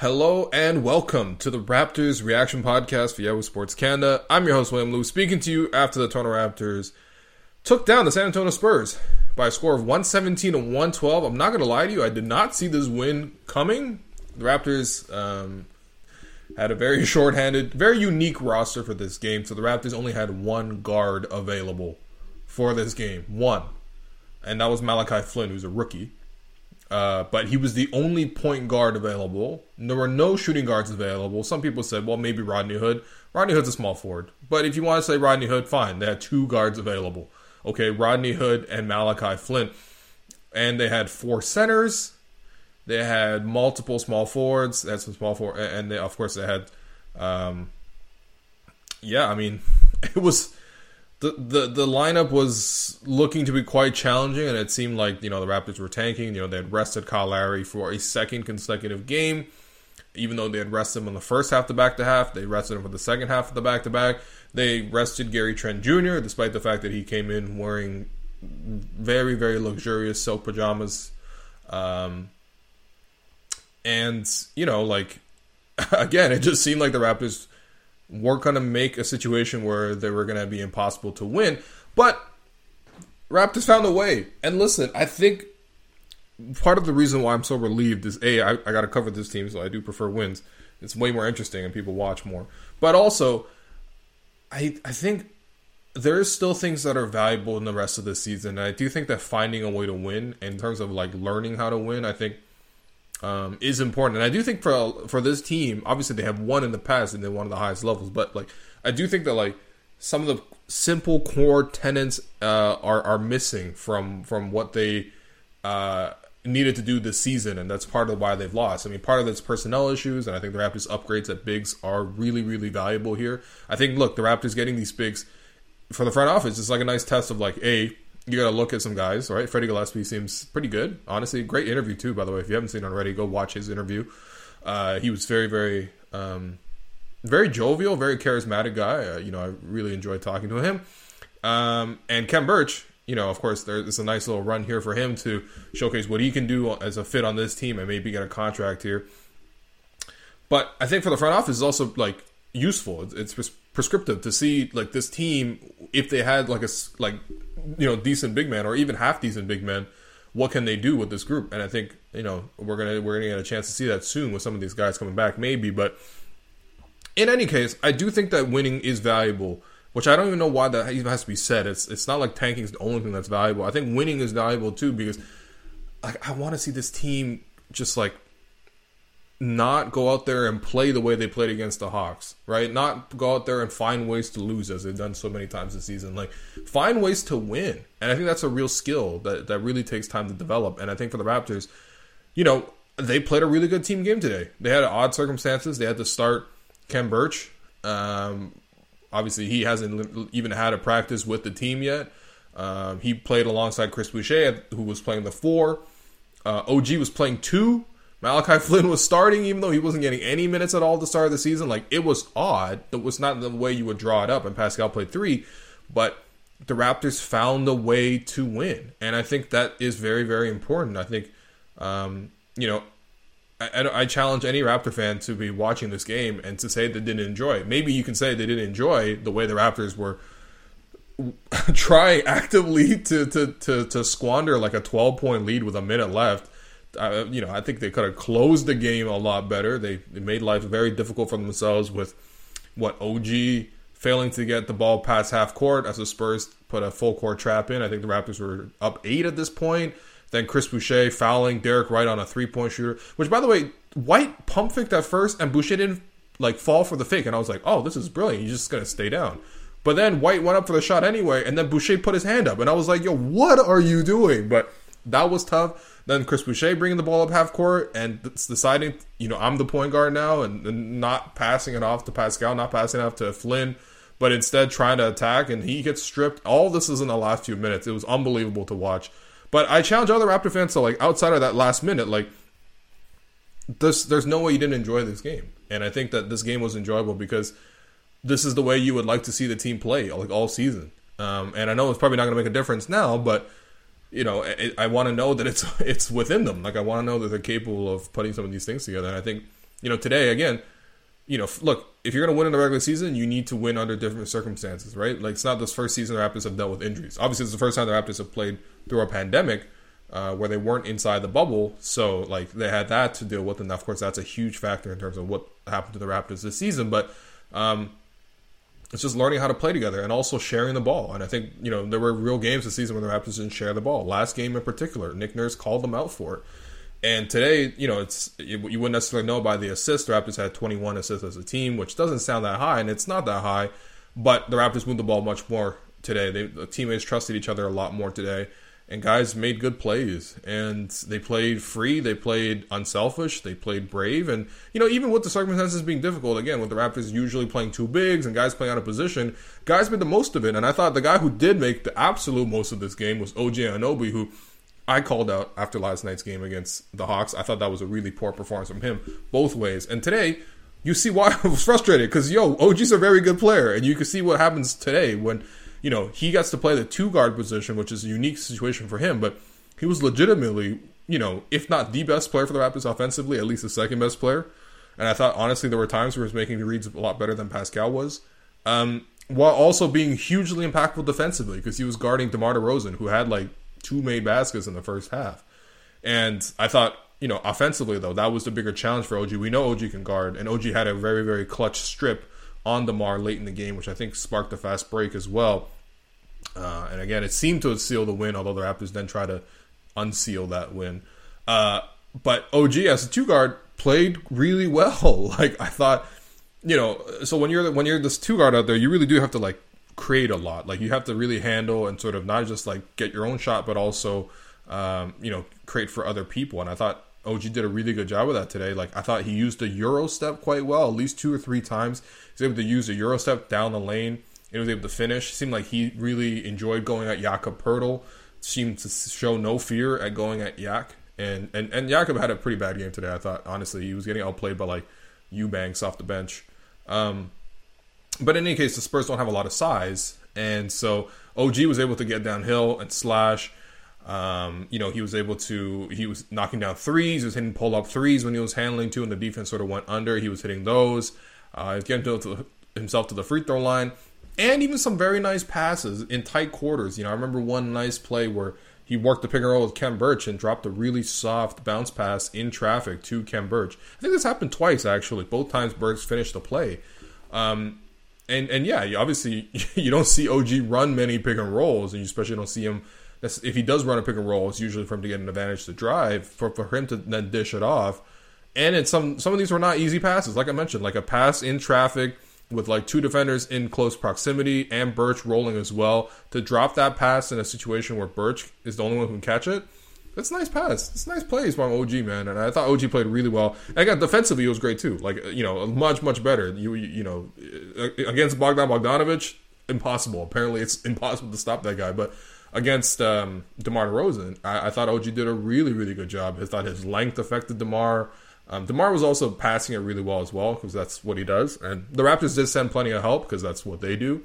Hello and welcome to the Raptors Reaction Podcast for Yahoo Sports Canada. I'm your host William Lou, speaking to you after the Toronto Raptors took down the San Antonio Spurs by a score of 117 to 112. I'm not going to lie to you, I did not see this win coming. The Raptors um, had a very short-handed, very unique roster for this game. So the Raptors only had one guard available for this game, one, and that was Malachi Flynn, who's a rookie. Uh, but he was the only point guard available. There were no shooting guards available. Some people said, well, maybe Rodney Hood. Rodney Hood's a small forward. But if you want to say Rodney Hood, fine. They had two guards available. Okay, Rodney Hood and Malachi Flynn. And they had four centers. They had multiple small forwards. Had some small forward, and they, of course they had, um, yeah. I mean, it was the, the the lineup was looking to be quite challenging, and it seemed like you know the Raptors were tanking. You know they had rested Kyle Lowry for a second consecutive game, even though they had rested him on the first half, the back to half. They rested him for the second half of the back to back. They rested Gary Trent Jr. despite the fact that he came in wearing very very luxurious silk pajamas. Um, and you know, like again, it just seemed like the Raptors were going to make a situation where they were going to be impossible to win. But Raptors found a way. And listen, I think part of the reason why I'm so relieved is a I, I got to cover this team, so I do prefer wins. It's way more interesting and people watch more. But also, I I think there's still things that are valuable in the rest of the season. And I do think that finding a way to win in terms of like learning how to win, I think um, is important. And I do think for for this team, obviously they have won in the past and they won at the highest levels, but like I do think that like some of the simple core tenants uh, are are missing from from what they uh, needed to do this season, and that's part of why they've lost. I mean, part of it's personnel issues, and I think the Raptors' upgrades at bigs are really really valuable here. I think look, the Raptors getting these bigs for the front office is like a nice test of like a you got to look at some guys, right? Freddie Gillespie seems pretty good. Honestly, great interview too. By the way, if you haven't seen already, go watch his interview. Uh, he was very, very, um, very jovial, very charismatic guy. Uh, you know, I really enjoyed talking to him. Um, and Khem Birch, you know, of course, there's a nice little run here for him to showcase what he can do as a fit on this team and maybe get a contract here. But I think for the front office is also like useful. It's, it's prescriptive to see like this team if they had like a like you know decent big man or even half decent big men what can they do with this group? And i think you know we're gonna we're gonna get a chance to see that soon with some of these guys coming back maybe but in any case i do think that winning is valuable which i don't even know why that even has to be said. It's it's not like tanking is the only thing that's valuable. I think winning is valuable too because like i want to see this team just like not go out there and play the way they played against the Hawks, right? Not go out there and find ways to lose as they've done so many times this season. Like find ways to win. And I think that's a real skill that that really takes time to develop. And I think for the Raptors, you know, they played a really good team game today. They had odd circumstances. They had to start Khem Birch. Um, obviously, he hasn't even had a practice with the team yet. Um, he played alongside Chris Boucher, who was playing the four. Uh, OG was playing two. Malachi Flynn was starting, even though he wasn't getting any minutes at all at the start of the season. Like it was odd. It was not the way you would draw it up. And Pascal played three, but the Raptors found a way to win, and I think that is very, very important. I think, um, you know, I, I, challenge any Raptor fan to be watching this game and to say they didn't enjoy. Maybe you can say they didn't enjoy the way the Raptors were trying actively to, to, to, to squander like a 12 point lead with a minute left uh, you know, I think they could have closed the game a lot better. They, they made life very difficult for themselves with what OG failing to get the ball past half court as the Spurs put a full court trap in. I think the Raptors were up eight at this point. Then Chris Boucher fouling Derrick White on a three point shooter, which by the way, White pump faked at first and Boucher didn't like fall for the fake, and I was like, oh, this is brilliant. He's just gonna stay down. But then White went up for the shot anyway, and then Boucher put his hand up, and I was like, yo, what are you doing? But that was tough. Then Chris Boucher bringing the ball up half court and deciding, you know, I'm the point guard now and, and not passing it off to Pascal, not passing it off to Flynn, but instead trying to attack and he gets stripped. All this is in the last few minutes. It was unbelievable to watch. But I challenge other Raptor fans to like outside of that last minute, like this, there's no way you didn't enjoy this game. And I think that this game was enjoyable because this is the way you would like to see the team play like all season. Um, and I know it's probably not going to make a difference now, but you know, I, I want to know that it's it's within them. Like I want to know that they're capable of putting some of these things together. And I think, you know, today again, you know, look, if you're going to win in the regular season, you need to win under different circumstances, right? Like it's not this first season the Raptors have dealt with injuries. Obviously, it's the first time the Raptors have played through a pandemic uh, where they weren't inside the bubble, so like they had that to deal with, and of course that's a huge factor in terms of what happened to the Raptors this season. But um, it's just learning how to play together and also sharing the ball. And I think, you know, there were real games this season where the Raptors didn't share the ball. Last game in particular, Nick Nurse called them out for it. And today, you know, it's you wouldn't necessarily know by the assists. The Raptors had 21 assists as a team, which doesn't sound that high, and it's not that high. But the Raptors moved the ball much more today. They, the teammates trusted each other a lot more today and guys made good plays. And they played free they played unselfish they played brave. And you know even with the circumstances being difficult again with the raptors usually playing two bigs and guys playing out of position guys made the most of it. And i thought the guy who did make the absolute most of this game was og anunoby who i called out after last night's game against the hawks. I thought that was a really poor performance from him both ways. And today you see why i was frustrated because yo og's a very good player. And you can see what happens today when you know, he gets to play the two guard position, which is a unique situation for him, but he was legitimately, you know, if not the best player for the Raptors offensively, at least the second best player. And I thought, honestly, there were times where he was making the reads a lot better than Pascal was. Um, while also being hugely impactful defensively because he was guarding DeMar DeRozan, who had like two made baskets in the first half. And I thought, you know, offensively, though, that was the bigger challenge for OG. We know OG can guard, and OG had a very, very clutch strip on DeMar late in the game, which I think sparked a fast break as well. Uh, and again, it seemed to seal the win, although the Raptors then try to unseal that win. Uh, but OG as a two guard played really well. Like I thought, you know, so when you're when you're this two guard out there, you really do have to like create a lot. Like you have to really handle and sort of not just like get your own shot, but also um, you know create for other people. And I thought OG did a really good job of that today. Like I thought he used the Euro step quite well, at least two or three times. He's able to use the Euro step down the lane and was able to finish. Seemed like he really enjoyed going at Jakob Poeltl. Seemed to show no fear at going at Yak. And, and and Jakob had a pretty bad game today. I thought honestly he was getting outplayed by like Eubanks off the bench. Um, but in any case, the Spurs don't have a lot of size, and so OG was able to get downhill and slash. Um, you know, he was able to, he was knocking down threes, he was hitting pull up threes when he was handling two, and the defense sort of went under. He was hitting those. Uh, he was getting to, himself to the free throw line, and even some very nice passes in tight quarters. You know, I remember one nice play where he worked the pick and roll with Khem Birch and dropped a really soft bounce pass in traffic to Khem Birch. I think this happened twice, actually. Both times Birch finished the play. Um, and and yeah, you obviously you don't see OG run many pick and rolls, and you especially don't see him if he does run a pick and roll, it's usually for him to get an advantage to drive, for, for him to then dish it off. And it's some some of these were not easy passes, like I mentioned, like a pass in traffic with like two defenders in close proximity and Birch rolling as well to drop that pass in a situation where Birch is the only one who can catch it. That's a nice pass. It's nice plays by OG man, and I thought OG played really well. And again, defensively, it was great too. Like you know, much much better. You you know, against Bogdan Bogdanovich, impossible. Apparently, it's impossible to stop that guy. But against um, DeMar DeRozan, I, I thought OG did a really, really good job. I thought his length affected DeMar. Um, DeMar was also passing it really well as well because that's what he does. And the Raptors did send plenty of help because that's what they do.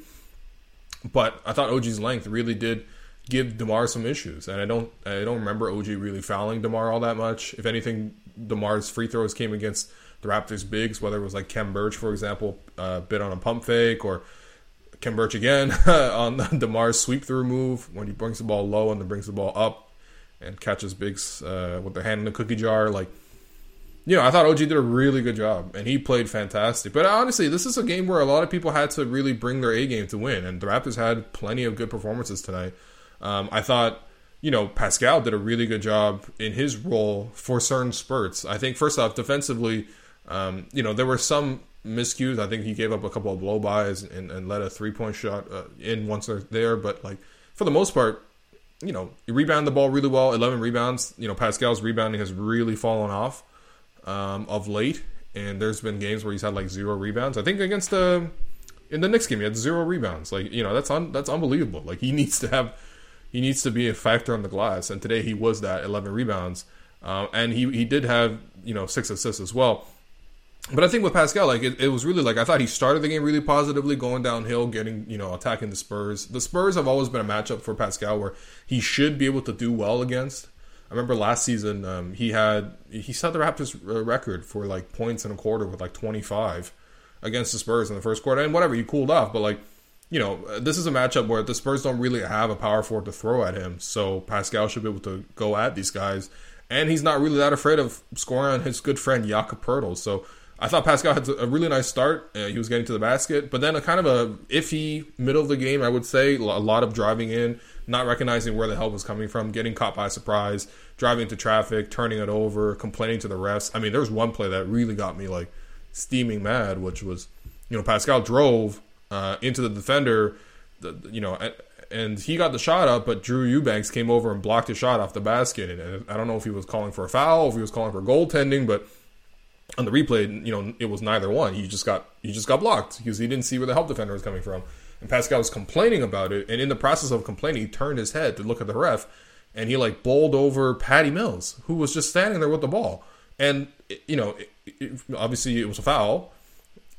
But I thought OG's length really did give DeMar some issues, and I don't I don't remember OG really fouling DeMar all that much. If anything, DeMar's free throws came against the Raptors bigs, whether it was like Khem Birch, for example, uh, bit on a pump fake, or Khem Birch again on the DeMar's sweep through move when he brings the ball low and then brings the ball up and catches bigs uh, with the hand in the cookie jar. Like, you know, I thought OG did a really good job and he played fantastic. But honestly, this is a game where a lot of people had to really bring their A game to win, and the Raptors had plenty of good performances tonight. Um, I thought, you know, Pascal did a really good job in his role for certain spurts. I think, first off, defensively, um, you know, there were some miscues. I think he gave up a couple of blow bys and, and let a three point shot uh, in once they're there. But like for the most part, you know, he rebounded the ball really well, 11 rebounds. You know, Pascal's rebounding has really fallen off um, of late, and there's been games where he's had like zero rebounds. I think against the in the Knicks game, he had zero rebounds. Like you know, that's un, that's unbelievable. Like he needs to have he needs to be a factor on the glass, and today he was that 11 rebounds, um, and he he did have you know six assists as well. But I think with Pascal, like it, it, was really like I thought he started the game really positively, going downhill, getting you know attacking the Spurs. The Spurs have always been a matchup for Pascal where he should be able to do well against. I remember last season um, he had he set the Raptors uh, record for like points in a quarter with like 25 against the Spurs in the first quarter, and whatever he cooled off, but like you know this is a matchup where the Spurs don't really have a power forward to throw at him, so Pascal should be able to go at these guys, and he's not really that afraid of scoring on his good friend Jakob Poeltl, so I thought Pascal had a really nice start. Uh, he was getting to the basket, but then a kind of a iffy middle of the game, I would say. A lot of driving in, not recognizing where the help was coming from, getting caught by surprise, driving into traffic, turning it over, complaining to the refs. I mean, there was one play that really got me like steaming mad, which was, you know, Pascal drove uh, into the defender, the, you know, and he got the shot up, but Drew Eubanks came over and blocked his shot off the basket. And I don't know if he was calling for a foul, if he was calling for goaltending, but on the replay, you know, it was neither one. He just got he just got blocked because he didn't see where the help defender was coming from. And Pascal was complaining about it, and in the process of complaining, he turned his head to look at the ref, and he like bowled over Patty Mills, who was just standing there with the ball. And you know, it, it, obviously it was a foul,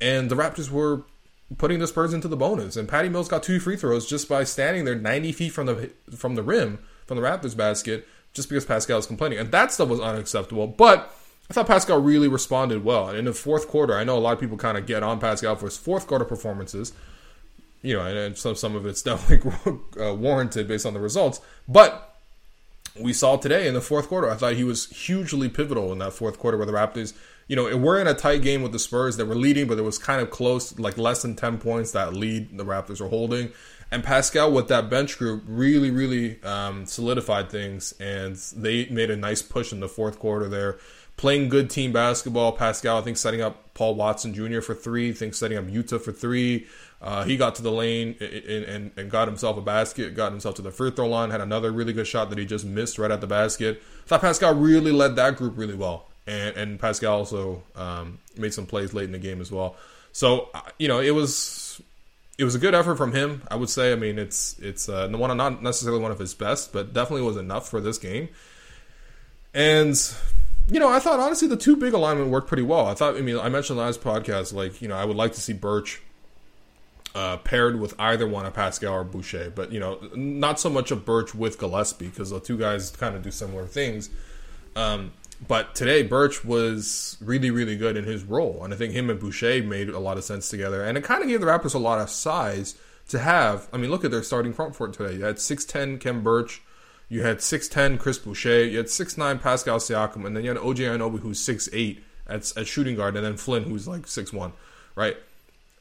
and the Raptors were putting the Spurs into the bonus. And Patty Mills got two free throws just by standing there 90 feet from the from the rim from the Raptors basket, just because Pascal was complaining, and that stuff was unacceptable. But I thought Pascal really responded well. And in the fourth quarter, I know a lot of people kind of get on Pascal for his fourth quarter performances. You know, and, some some of it's definitely uh, warranted based on the results. But we saw today in the fourth quarter, I thought he was hugely pivotal in that fourth quarter where the Raptors, you know, we're in a tight game with the Spurs. They were leading, but it was kind of close, like less than 10 points that lead the Raptors were holding. And Pascal, with that bench group, really, really um, solidified things. And they made a nice push in the fourth quarter there playing good team basketball. Pascal, I think, setting up Paul Watson Jr. for three. I think setting up Yuta for three. Uh, he got to the lane and, and, and, got himself a basket, got himself to the free throw line, had another really good shot that he just missed right at the basket. I thought Pascal really led that group really well. And, and Pascal also um, made some plays late in the game as well. So, uh, you know, it was it was a good effort from him. I would say. I mean, it's it's uh, one not necessarily one of his best, but definitely was enough for this game. And you know, I thought honestly the two big alignment worked pretty well. I thought, I mean, I mentioned last podcast, like, you know, I would like to see Birch uh, paired with either one of Pascal or Boucher, but, you know, not so much of Birch with Gillespie because the two guys kind of do similar things. Um, but today, Birch was really, really good in his role. And I think him and Boucher made a lot of sense together. And it kind of gave the Raptors a lot of size to have. I mean, look at their starting front court today. You had 6'10 Khem Birch. You had 6'10 Chris Boucher. You had 6'9 Pascal Siakam. And then you had OG Anunoby, who's 6'8 at, at shooting guard. And then Flynn, who's like 6'1, right?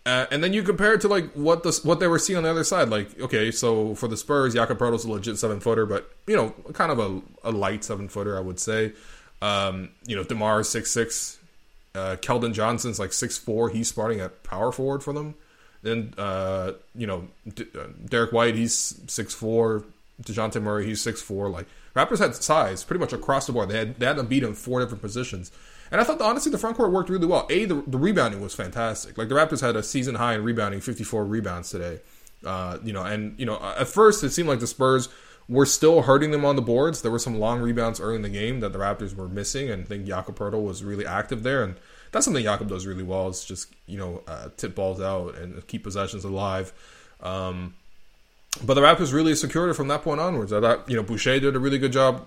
Uh, and then you compare it to like what the what they were seeing on the other side. Like, okay, so for the Spurs, Jakob a legit seven footer, but you know, kind of a, a light seven footer, I would say. Um, you know, Demar is six six. Uh, Keldon Johnson's like six four. He's starting at power forward for them. Then uh, you know, D- uh, Derrick White, he's six four. Dejounte Murray, he's six four. Like Raptors had size pretty much across the board. They had they had to beat him four different positions. And I thought honestly the front court worked really well. A the, the rebounding was fantastic. Like the Raptors had a season high in rebounding, 54 rebounds today. Uh, you know, and you know, at first it seemed like the Spurs were still hurting them on the boards. There were some long rebounds early in the game that the Raptors were missing, and I think Jakob Poeltl was really active there. And that's something Jakob does really well. Is just you know uh, tip balls out and keep possessions alive. Um, but the Raptors really secured it from that point onwards. I thought, you know, Boucher did a really good job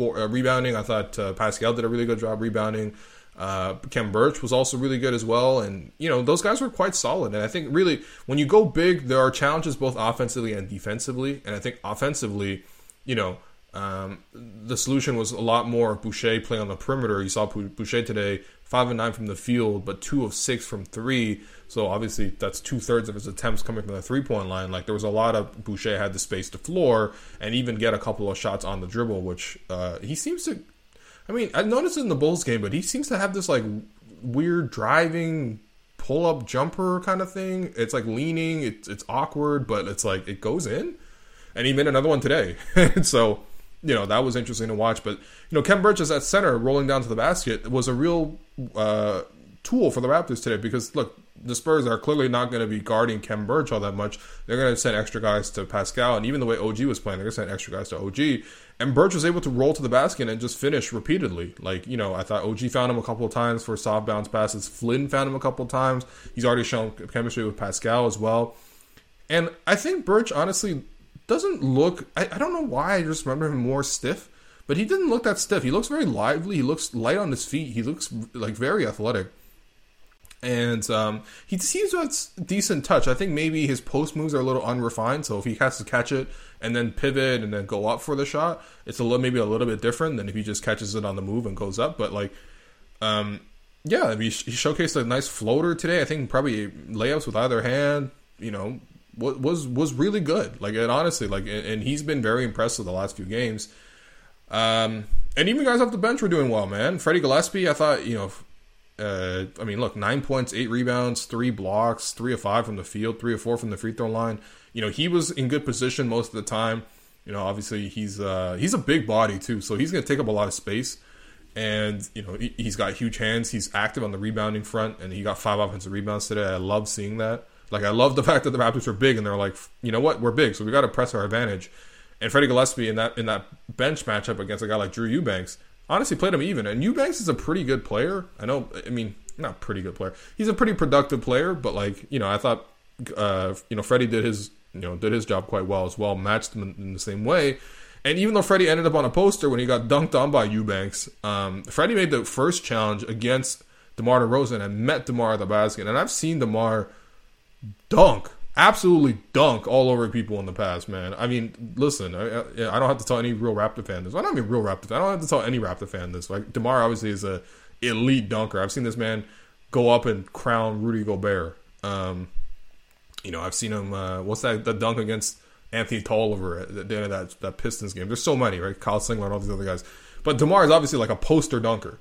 uh, rebounding. I thought uh, Pascal did a really good job rebounding. Uh, Khem Birch was also really good as well. And, you know, those guys were quite solid. And I think really, when you go big, there are challenges both offensively and defensively. And I think offensively, you know, um, the solution was a lot more Boucher playing on the perimeter. You saw Boucher today, five and nine from the field, but two of six from three. So obviously that's two thirds of his attempts coming from the three point line. Like there was a lot of Boucher had the space to floor and even get a couple of shots on the dribble, which uh, he seems to. I mean, I noticed in the Bulls game, but he seems to have this like weird driving pull up jumper kind of thing. It's like leaning, it's it's awkward, but it's like it goes in. and he made another one today. so you know that was interesting to watch. But you know, Khem Birch is at center, rolling down to the basket, was a real uh, tool for the Raptors today because look, the Spurs are clearly not going to be guarding Khem Birch all that much. They're going to send extra guys to Pascal, and even the way OG was playing, they're going to send extra guys to OG. And Birch was able to roll to the basket and just finish repeatedly. Like, you know, I thought OG found him a couple of times for soft bounce passes. Flynn found him a couple of times. He's already shown chemistry with Pascal as well. And I think Birch honestly doesn't look. I, I don't know why. I just remember him more stiff, but he didn't look that stiff. He looks very lively. He looks light on his feet. He looks like very athletic and um, he seems to have decent touch. I think maybe his post moves are a little unrefined, so if he has to catch it and then pivot and then go up for the shot, it's a little maybe a little bit different than if he just catches it on the move and goes up. But like, um, yeah, I mean, he showcased a nice floater today. I think probably layups with either hand. You know, was was really good. Like, and honestly, like, and he's been very impressive the last few games. Um, and even guys off the bench were doing well, man. Freddie Gillespie, I thought, you know, uh, I mean, look, nine points, eight rebounds, three blocks, three or five from the field, three or four from the free throw line. You know, he was in good position most of the time. You know, obviously he's uh, he's a big body too, so he's going to take up a lot of space. And you know, he, he's got huge hands. He's active on the rebounding front, and he got five offensive rebounds today. I love seeing that. Like, I love the fact that the Raptors are big, and they're like, you know what, we're big, so we got to press our advantage. And Freddie Gillespie in that in that bench matchup against a guy like Drew Eubanks honestly played him even. And Eubanks is a pretty good player. I know. I mean, not pretty good player. He's a pretty productive player. But like you know, I thought uh, you know Freddie did his you know did his job quite well as well. Matched him in, in the same way. And even though Freddie ended up on a poster when he got dunked on by Eubanks, um, Freddie made the first challenge against DeMar DeRozan and met DeMar at the basket. And I've seen DeMar dunk absolutely dunk all over people in the past, man. I mean, listen, I, I, don't have to tell any real Raptor fan this. I don't mean real Raptor fan. I don't have to tell any Raptor fan this. Like Demar obviously is a elite dunker. I've seen this man go up and crown Rudy Gobert. Um, you know, I've seen him. Uh, what's that? The dunk against Anthony Tolliver at the end of that that Pistons game. There's so many, right? Kyle Singler and all these other guys. But Demar is obviously like a poster dunker.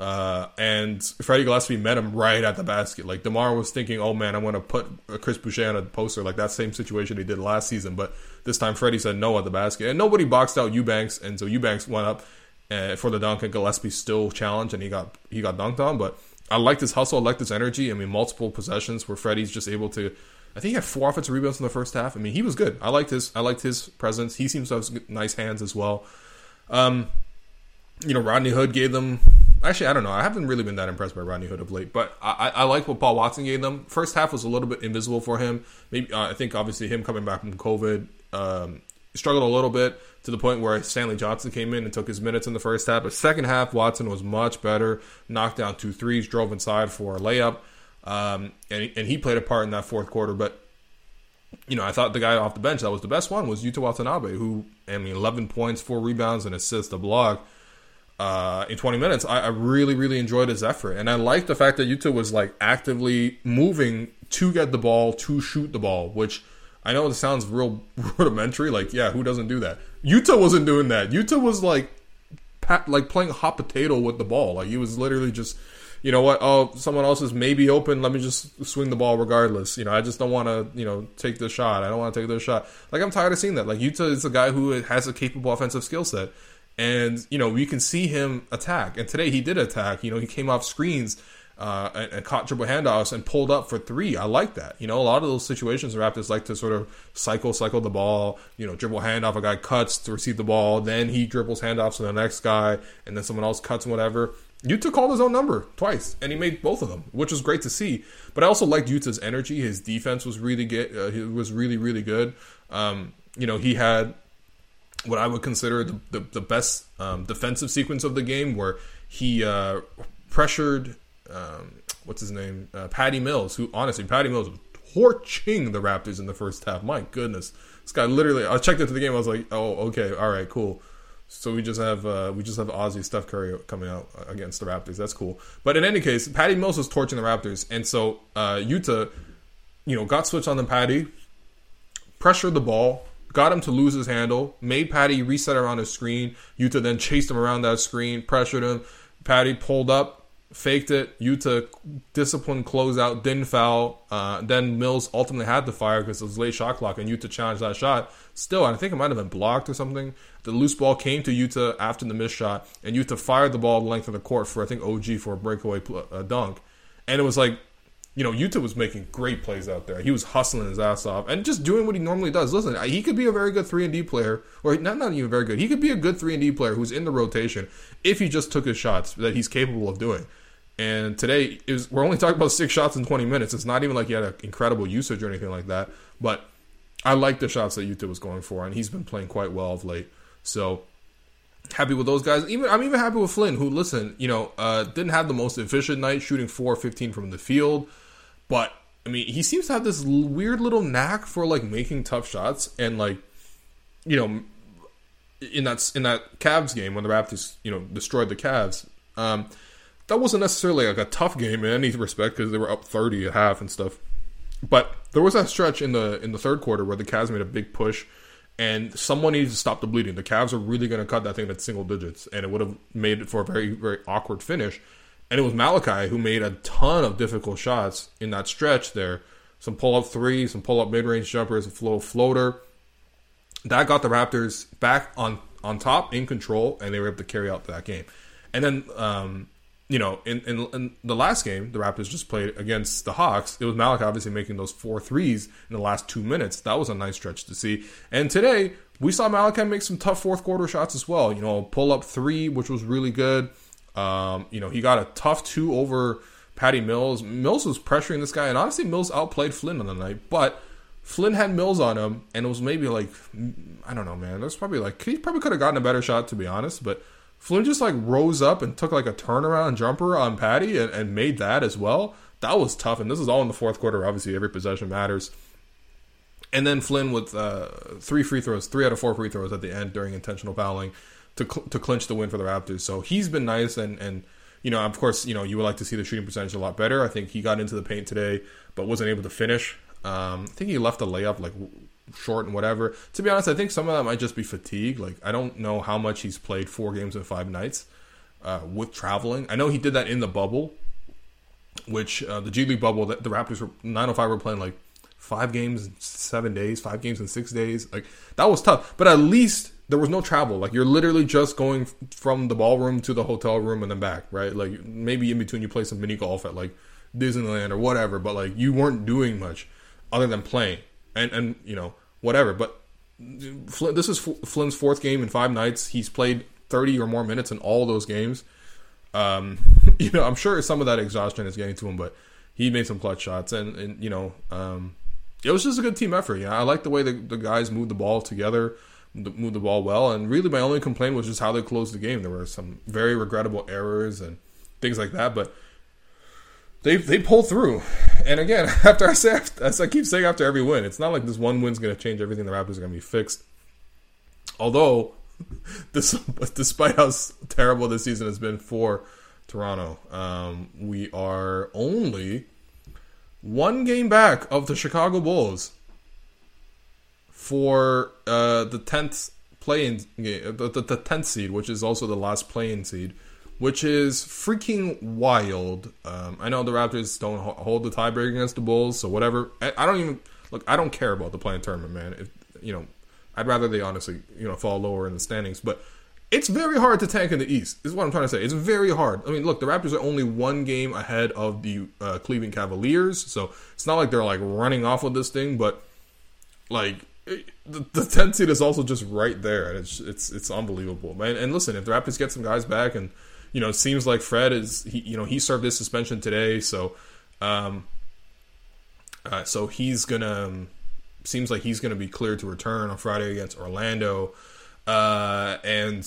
Uh, and Freddie Gillespie met him right at the basket. Like Demar was thinking, "Oh man, I'm going to put Chris Boucher on a poster like that same situation he did last season." But this time, Freddie said no at the basket, and nobody boxed out Eubanks, and so Eubanks went up uh, for the dunk, and Gillespie still challenged, and he got he got dunked on. But I liked his hustle, I liked his energy. I mean, multiple possessions where Freddie's just able to. I think he had four offensive rebounds in the first half. I mean, he was good. I liked his I liked his presence. He seems to have nice hands as well. Um, you know, Rodney Hood gave them Actually, I don't know. I haven't really been that impressed by Rodney Hood of late, but I, I like what Paul Watson gave them. First half was a little bit invisible for him. Maybe uh, I think obviously him coming back from COVID um, struggled a little bit to the point where Stanley Johnson came in and took his minutes in the first half. But second half, Watson was much better. Knocked down two threes, drove inside for a layup, um, and and he played a part in that fourth quarter. But you know, I thought the guy off the bench that was the best one was Yuta Watanabe, who I mean, 11 points, four rebounds, and assists, a block uh, in 20 minutes, I, I, really, really enjoyed his effort. And I like the fact that Yuta was like actively moving to get the ball, to shoot the ball, which I know it sounds real rudimentary. Like, yeah, who doesn't do that? Yuta wasn't doing that. Yuta was like, pat, like playing hot potato with the ball. Like, he was literally just, you know what? Oh, someone else is maybe open. Let me just swing the ball regardless. You know, I just don't want to, you know, take the shot. I don't want to take the shot. Like, I'm tired of seeing that. Like, Yuta is a guy who has a capable offensive skill set and you know we can see him attack. And today he did attack. You know he came off screens uh, and, and, caught triple handoffs and pulled up for three. I like that. You know a lot of those situations Raptors like to sort of cycle cycle the ball. You know dribble handoff, a guy cuts to receive the ball, then he dribbles handoffs to the next guy, and then someone else cuts whatever. Yuta called his own number twice, and he made both of them, which was great to see. But I also liked Yuta's energy. His defense was really good. Uh, he was really, really good. Um, you know, he had what I would consider the, the, the best um, defensive sequence of the game, where he uh, pressured um, what's his name, uh, Patty Mills, who honestly Patty Mills was torching the Raptors in the first half. My goodness, this guy literally. I checked into the game. I was like, oh, okay, all right, cool. So we just have uh, we just have Aussie Steph Curry coming out against the Raptors. That's cool. But in any case, Patty Mills was torching the Raptors, and so uh, Yuta, you know, got switched on the Patty, pressured the ball, got him to lose his handle, made Patty reset around his screen. Yuta then chased him around that screen, pressured him. Patty pulled up, faked it. Yuta disciplined closeout, didn't foul. Uh, then Mills ultimately had to fire because it was late shot clock, and Yuta challenged that shot. Still, I think it might have been blocked or something. The loose ball came to Yuta after the missed shot, and Yuta fired the ball the length of the court for I think OG for a breakaway uh, dunk, and it was like. You know, Yuta was making great plays out there. He was hustling his ass off and just doing what he normally does. Listen, he could be a very good three and D player, or not not even very good. He could be a good three and D player who's in the rotation if he just took his shots that he's capable of doing. And today is we're only talking about six shots in 20 minutes. It's not even like he had an incredible usage or anything like that. But I like the shots that Yuta was going for, and he's been playing quite well of late. So happy with those guys. Even I'm even happy with Flynn, who listen, you know, uh, didn't have the most efficient night, shooting 4-15 from the field, but I mean, he seems to have this weird little knack for like making tough shots and like, you know, in that in that Cavs game when the Raptors, you know, destroyed the Cavs. Um, that wasn't necessarily like a tough game in any respect because they were up 30 at half and stuff. But there was that stretch in the in the third quarter where the Cavs made a big push, and someone needs to stop the bleeding. The Cavs are really going to cut that thing at single digits, and it would have made it for a very very awkward finish. And it was Malachi who made a ton of difficult shots in that stretch there. Some pull up threes, some pull up mid range jumpers, a flow floater. That got the Raptors back on on top in control, and they were able to carry out that game. And then um, you know, in, in, in, the last game, the Raptors just played against the Hawks. It was Malik obviously making those four threes in the last two minutes. That was a nice stretch to see. And today, we saw Malachi make some tough fourth quarter shots as well. You know, pull up three, which was really good. Um, you know, he got a tough two over Patty Mills. Mills was pressuring this guy, and honestly, Mills outplayed Flynn on the night, but Flynn had Mills on him, and it was maybe like, I don't know, man. That's probably like, he probably could have gotten a better shot, to be honest, but Flynn just like rose up and took like a turnaround jumper on Patty and, and made that as well. That was tough, and this is all in the fourth quarter. Obviously, every possession matters. And then Flynn with uh, three free throws, three out of four free throws at the end during intentional fouling to cl- to clinch the win for the Raptors. So he's been nice, and and you know, of course, you know, you would like to see the shooting percentage a lot better. I think he got into the paint today, but wasn't able to finish. Um, I think he left a layup like short and whatever. To be honest, I think some of that might just be fatigue. Like I don't know how much he's played four games in five nights uh, with traveling. I know he did that in the bubble, which uh, the G League bubble that the Raptors were 905 were playing like five games in seven days, five games in six days. Like that was tough, but at least there was no travel. Like you're literally just going from the ballroom to the hotel room and then back, right? Like maybe in between you play some mini golf at like Disneyland or whatever, but like you weren't doing much other than playing and and you know whatever. But this is Flynn's fourth game in five nights. He's played 30 or more minutes in all those games. Um, you know, I'm sure some of that exhaustion is getting to him, but he made some clutch shots, and, and you know, um, it was just a good team effort. Yeah, I like the way the, the guys moved the ball together, moved the ball well, and really my only complaint was just how they closed the game. There were some very regrettable errors and things like that, but they they pull through. And again, after I say as I keep saying after every win, it's not like this one win's going to change everything. The Raptors are going to be fixed. Although, this, despite how terrible this season has been for Toronto, um, we are only one game back of the Chicago Bulls for uh, the tenth play-in game, the, tenth seed, which is also the last play-in seed which is freaking wild. Um, I know the Raptors don't hold the tiebreaker against the Bulls, so whatever. I, I, don't even look. I don't care about the play-in tournament, man. If, you know, I'd rather they honestly, you know, fall lower in the standings. But it's very hard to tank in the East. Is what I'm trying to say. It's very hard. I mean, look, the Raptors are only one game ahead of the uh, Cleveland Cavaliers, so it's not like they're like running off with this thing. But like the, the 10th seed is also just right there, and it's it's it's unbelievable, man. And listen, if the Raptors get some guys back and you know, it seems like Fred is, he, you know, he served his suspension today, so, um, uh, so he's gonna, um, seems like he's gonna be cleared to return on Friday against Orlando, uh, and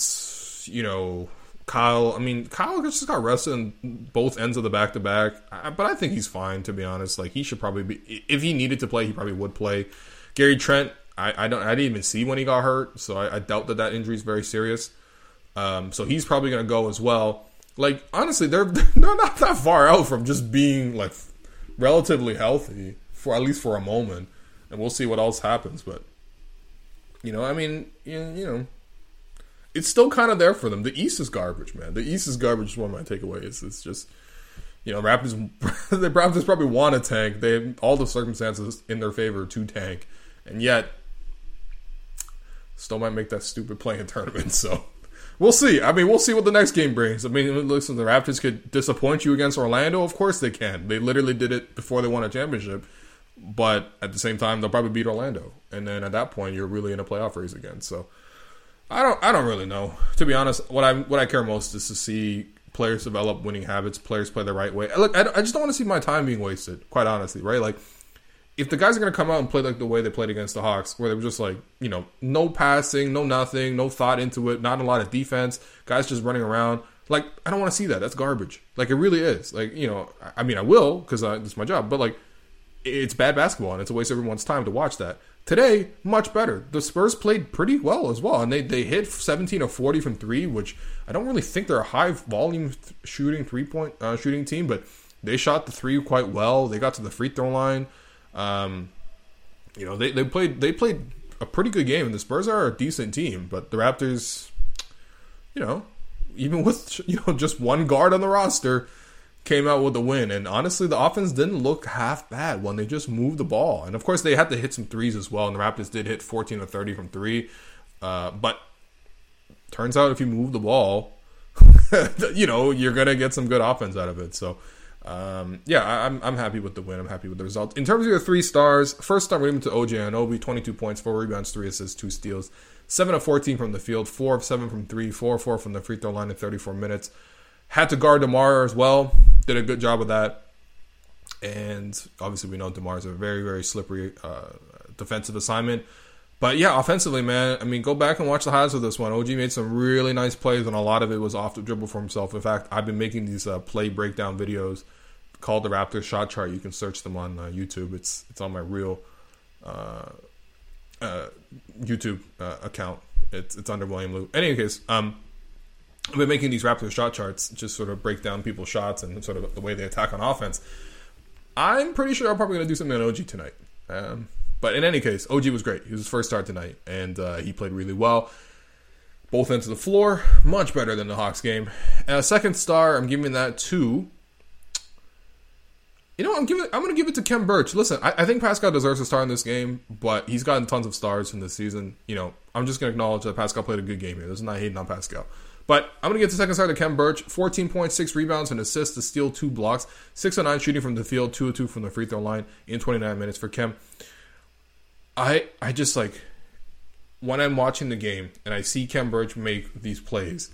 you know, Kyle. I mean, Kyle just got rested in both ends of the back to back, but I think he's fine to be honest. Like he should probably be, if he needed to play, he probably would play. Gary Trent, I, I don't, I didn't even see when he got hurt, so I, I doubt that that injury is very serious. Um, so he's probably going to go as well. Like honestly, they're they're not that far out from just being like relatively healthy for at least for a moment, and we'll see what else happens. But you know, I mean, you, you know, it's still kind of there for them. The East is garbage, man. The East is garbage. Is one of my takeaways. It's just you know, Raptors the Raptors probably want to tank. They have all the circumstances in their favor to tank, and yet still might make that stupid play-in tournament. So we'll see. I mean, we'll see what the next game brings. I mean, listen, the Raptors could disappoint you against Orlando. Of course they can. They literally did it before they won a championship. But at the same time, they'll probably beat Orlando, and then at that point, you're really in a playoff race again. So I don't, I don't really know. To be honest, what I what I care most is to see players develop winning habits, players play the right way. Look, I, I just don't want to see my time being wasted. Quite honestly, right? Like if the guys are going to come out and play like the way they played against the Hawks, where they were just like, you know, no passing, no nothing, no thought into it, not a lot of defense, guys just running around. Like, I don't want to see that. That's garbage. Like, it really is. Like, you know, I mean, I will because it's my job, but like, it's bad basketball and it's a waste of everyone's time to watch that. Today, much better. The Spurs played pretty well as well, and they, they hit 17 of 40 from three, which I don't really think they're a high volume th- shooting three point uh, shooting team, but they shot the three quite well. They got to the free throw line. Um, you know, they, they played they played a pretty good game, and the Spurs are a decent team, but the Raptors, you know, even with you know just one guard on the roster, came out with a win. And honestly, the offense didn't look half bad when they just moved the ball. And of course, they had to hit some threes as well. And the Raptors did hit 14 or 30 from three. Uh, but turns out if you move the ball, you know, you're going to get some good offense out of it. So, um, yeah, I, am I'm happy with the win. I'm happy with the result. In terms of your three stars, first star, we're to OG Anunoby, 22 points, 4 rebounds, 3 assists, 2 steals. 7 of 14 from the field, 4 of 7 from 3, 4 of 4 from the free throw line in 34 minutes. Had to guard DeMar as well. Did a good job of that. And obviously, we know DeMar is a very, very slippery uh, defensive assignment. But yeah, offensively, man, I mean, go back and watch the highlights of this one. OG made some really nice plays, and a lot of it was off the dribble for himself. In fact, I've been making these uh, play breakdown videos called the Raptors Shot Chart. You can search them on uh, YouTube. It's it's on my real uh, uh YouTube uh, account. It's it's under William Lou. In any case, um, I've been making these Raptors shot charts, just sort of break down people's shots and sort of the way they attack on offense. I'm pretty sure I'm probably going to do something on OG tonight. Um, but in any case, OG was great. He was his first start tonight, and uh, he played really well. Both ends of the floor, much better than the Hawks game. Second star, I'm giving that to. You know, I'm giving. I'm going to give it to Khem Birch. Listen, I, I, think Pascal deserves a star in this game, but he's gotten tons of stars in this season. You know, I'm just going to acknowledge that Pascal played a good game here. This is not hating on Pascal. But I'm going to get the second star to Khem Birch. 14.6 rebounds and assists to steal two blocks. 6 9 shooting from the field, 2 2 from the free throw line in 29 minutes for Khem. I I just like when I'm watching the game and I see Khem Birch make these plays,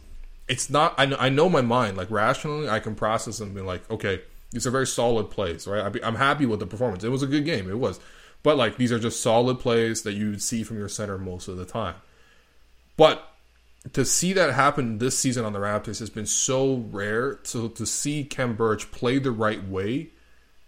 it's not. I know, I know my mind like rationally I can process them and be like, okay, these are very solid plays, right? I'm happy with the performance. It was a good game. It was, but like these are just solid plays that you would see from your center most of the time. But to see that happen this season on the Raptors has been so rare. So to see Khem Birch play the right way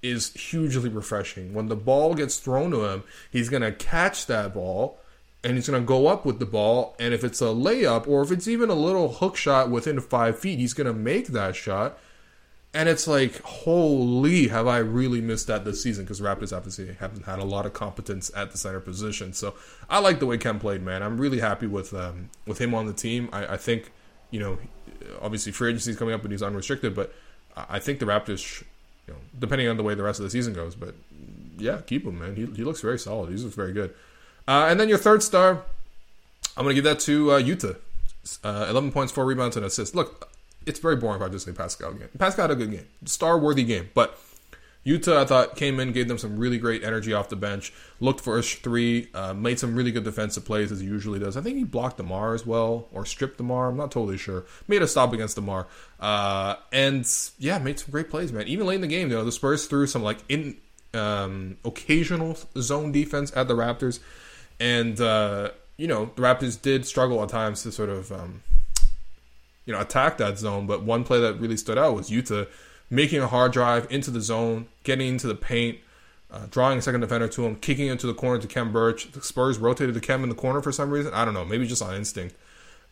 is hugely refreshing. When the ball gets thrown to him, he's going to catch that ball and he's going to go up with the ball. And if it's a layup or if it's even a little hook shot within five feet, he's going to make that shot. And it's like, holy, have I really missed that this season? Because Raptors obviously haven't had a lot of competence at the center position. So I like the way Khem played, man. I'm really happy with um, with him on the team. I, I think, you know, obviously free agency is coming up and he's unrestricted, but I think the Raptors you know, depending on the way the rest of the season goes. But yeah, keep him, man. He, he looks very solid. He looks very good. Uh, and then your third star, I'm going to give that to uh, Yuta. Uh, 11 points, 4 rebounds, and assists. Look, it's very boring if I just say Pascal again. Pascal had a good game. Star worthy game. But Yuta, I thought, came in, gave them some really great energy off the bench, looked for a three, uh, made some really good defensive plays as he usually does. I think he blocked DeMar as well, or stripped DeMar. I'm not totally sure. Made a stop against DeMar. Uh, and yeah, made some great plays, man. Even late in the game, you know, the Spurs threw some like in um, occasional zone defense at the Raptors. And, uh, you know, the Raptors did struggle at times to sort of, um, you know, attack that zone. But one play that really stood out was Yuta making a hard drive into the zone, getting into the paint, uh, drawing a second defender to him, kicking into the corner to Khem Birch. The Spurs rotated to Khem in the corner for some reason. I don't know, maybe just on instinct.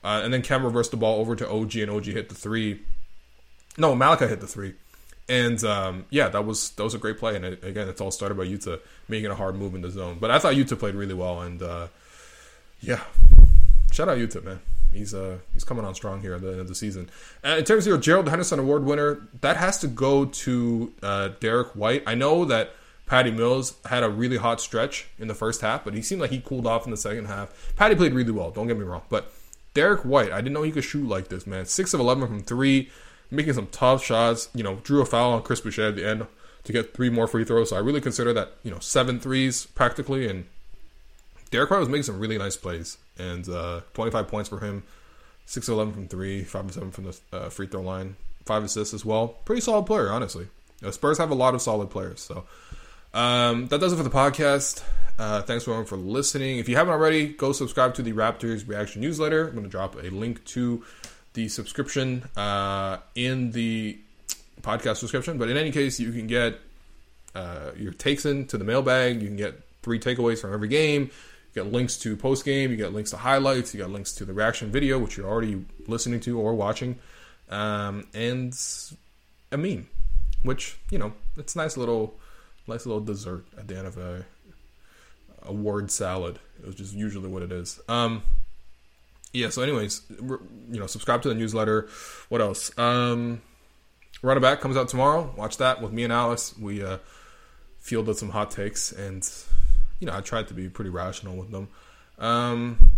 Uh, and then Khem reversed the ball over to OG, and OG hit the three. No, Malachi hit the three. And um, yeah, that was that was a great play. And it, again, it's all started by Yuta making a hard move in the zone. But I thought Yuta played really well. And uh, yeah, shout out Yuta, man. He's uh he's coming on strong here at the end of the season. And in terms of your Gerald Henderson Award winner, that has to go to uh, Derrick White. I know that Patty Mills had a really hot stretch in the first half, but he seemed like he cooled off in the second half. Patty played really well. Don't get me wrong, but Derrick White, I didn't know he could shoot like this, man. Six of eleven from three, making some tough shots. You know, drew a foul on Chris Boucher at the end to get three more free throws. So I really consider that you know seven threes practically, and Derrick White was making some really nice plays and uh, 25 points for him, six of 11 from three, five of seven from the uh, free throw line, five assists as well. Pretty solid player, honestly. Spurs have a lot of solid players, so um, that does it for the podcast. Uh, thanks everyone for listening. If you haven't already, go subscribe to the Raptors Reaction newsletter. I'm going to drop a link to the subscription uh, in the podcast description. But in any case, you can get uh, your takes into the mailbag. You can get three takeaways from every game. You get links to post game. You get links to highlights. You got links to the reaction video, which you're already listening to or watching, um, and a meme, which you know it's nice little, nice little dessert at the end of a a word salad. It was just usually what it is. Um, yeah. So, anyways, you know, subscribe to the newsletter. What else? Um, Run It Back comes out tomorrow. Watch that with me and Alice. We uh, fielded some hot takes, and you know, I tried to be pretty rational with them. Um,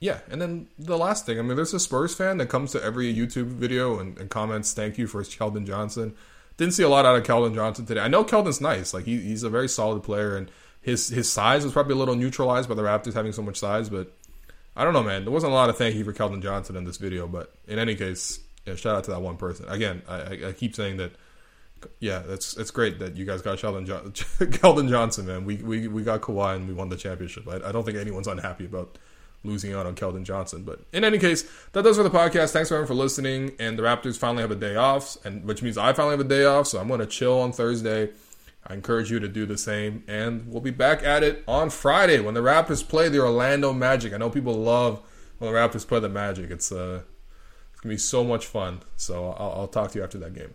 yeah, and then the last thing, I mean, there's a Spurs fan that comes to every YouTube video and, and comments, "Thank you for Keldon Johnson." Didn't see a lot out of Keldon Johnson today. I know Keldon's nice, like he, he's a very solid player, and his his size was probably a little neutralized by the Raptors having so much size, but I don't know, man. There wasn't a lot of thank you for Keldon Johnson in this video, but in any case, yeah, shout out to that one person. Again, I, I keep saying that. Yeah, that's it's great that you guys got Sheldon jo- Keldon Johnson, man. We, we we got Kawhi and we won the championship. I, I don't think anyone's unhappy about losing out on Keldon Johnson. But in any case, that does for the podcast. Thanks everyone for listening. And the Raptors finally have a day off, and which means I finally have a day off. So I'm going to chill on Thursday. I encourage you to do the same. And we'll be back at it on Friday when the Raptors play the Orlando Magic. I know people love when the Raptors play the Magic. It's uh, it's gonna be so much fun. So I'll, I'll talk to you after that game.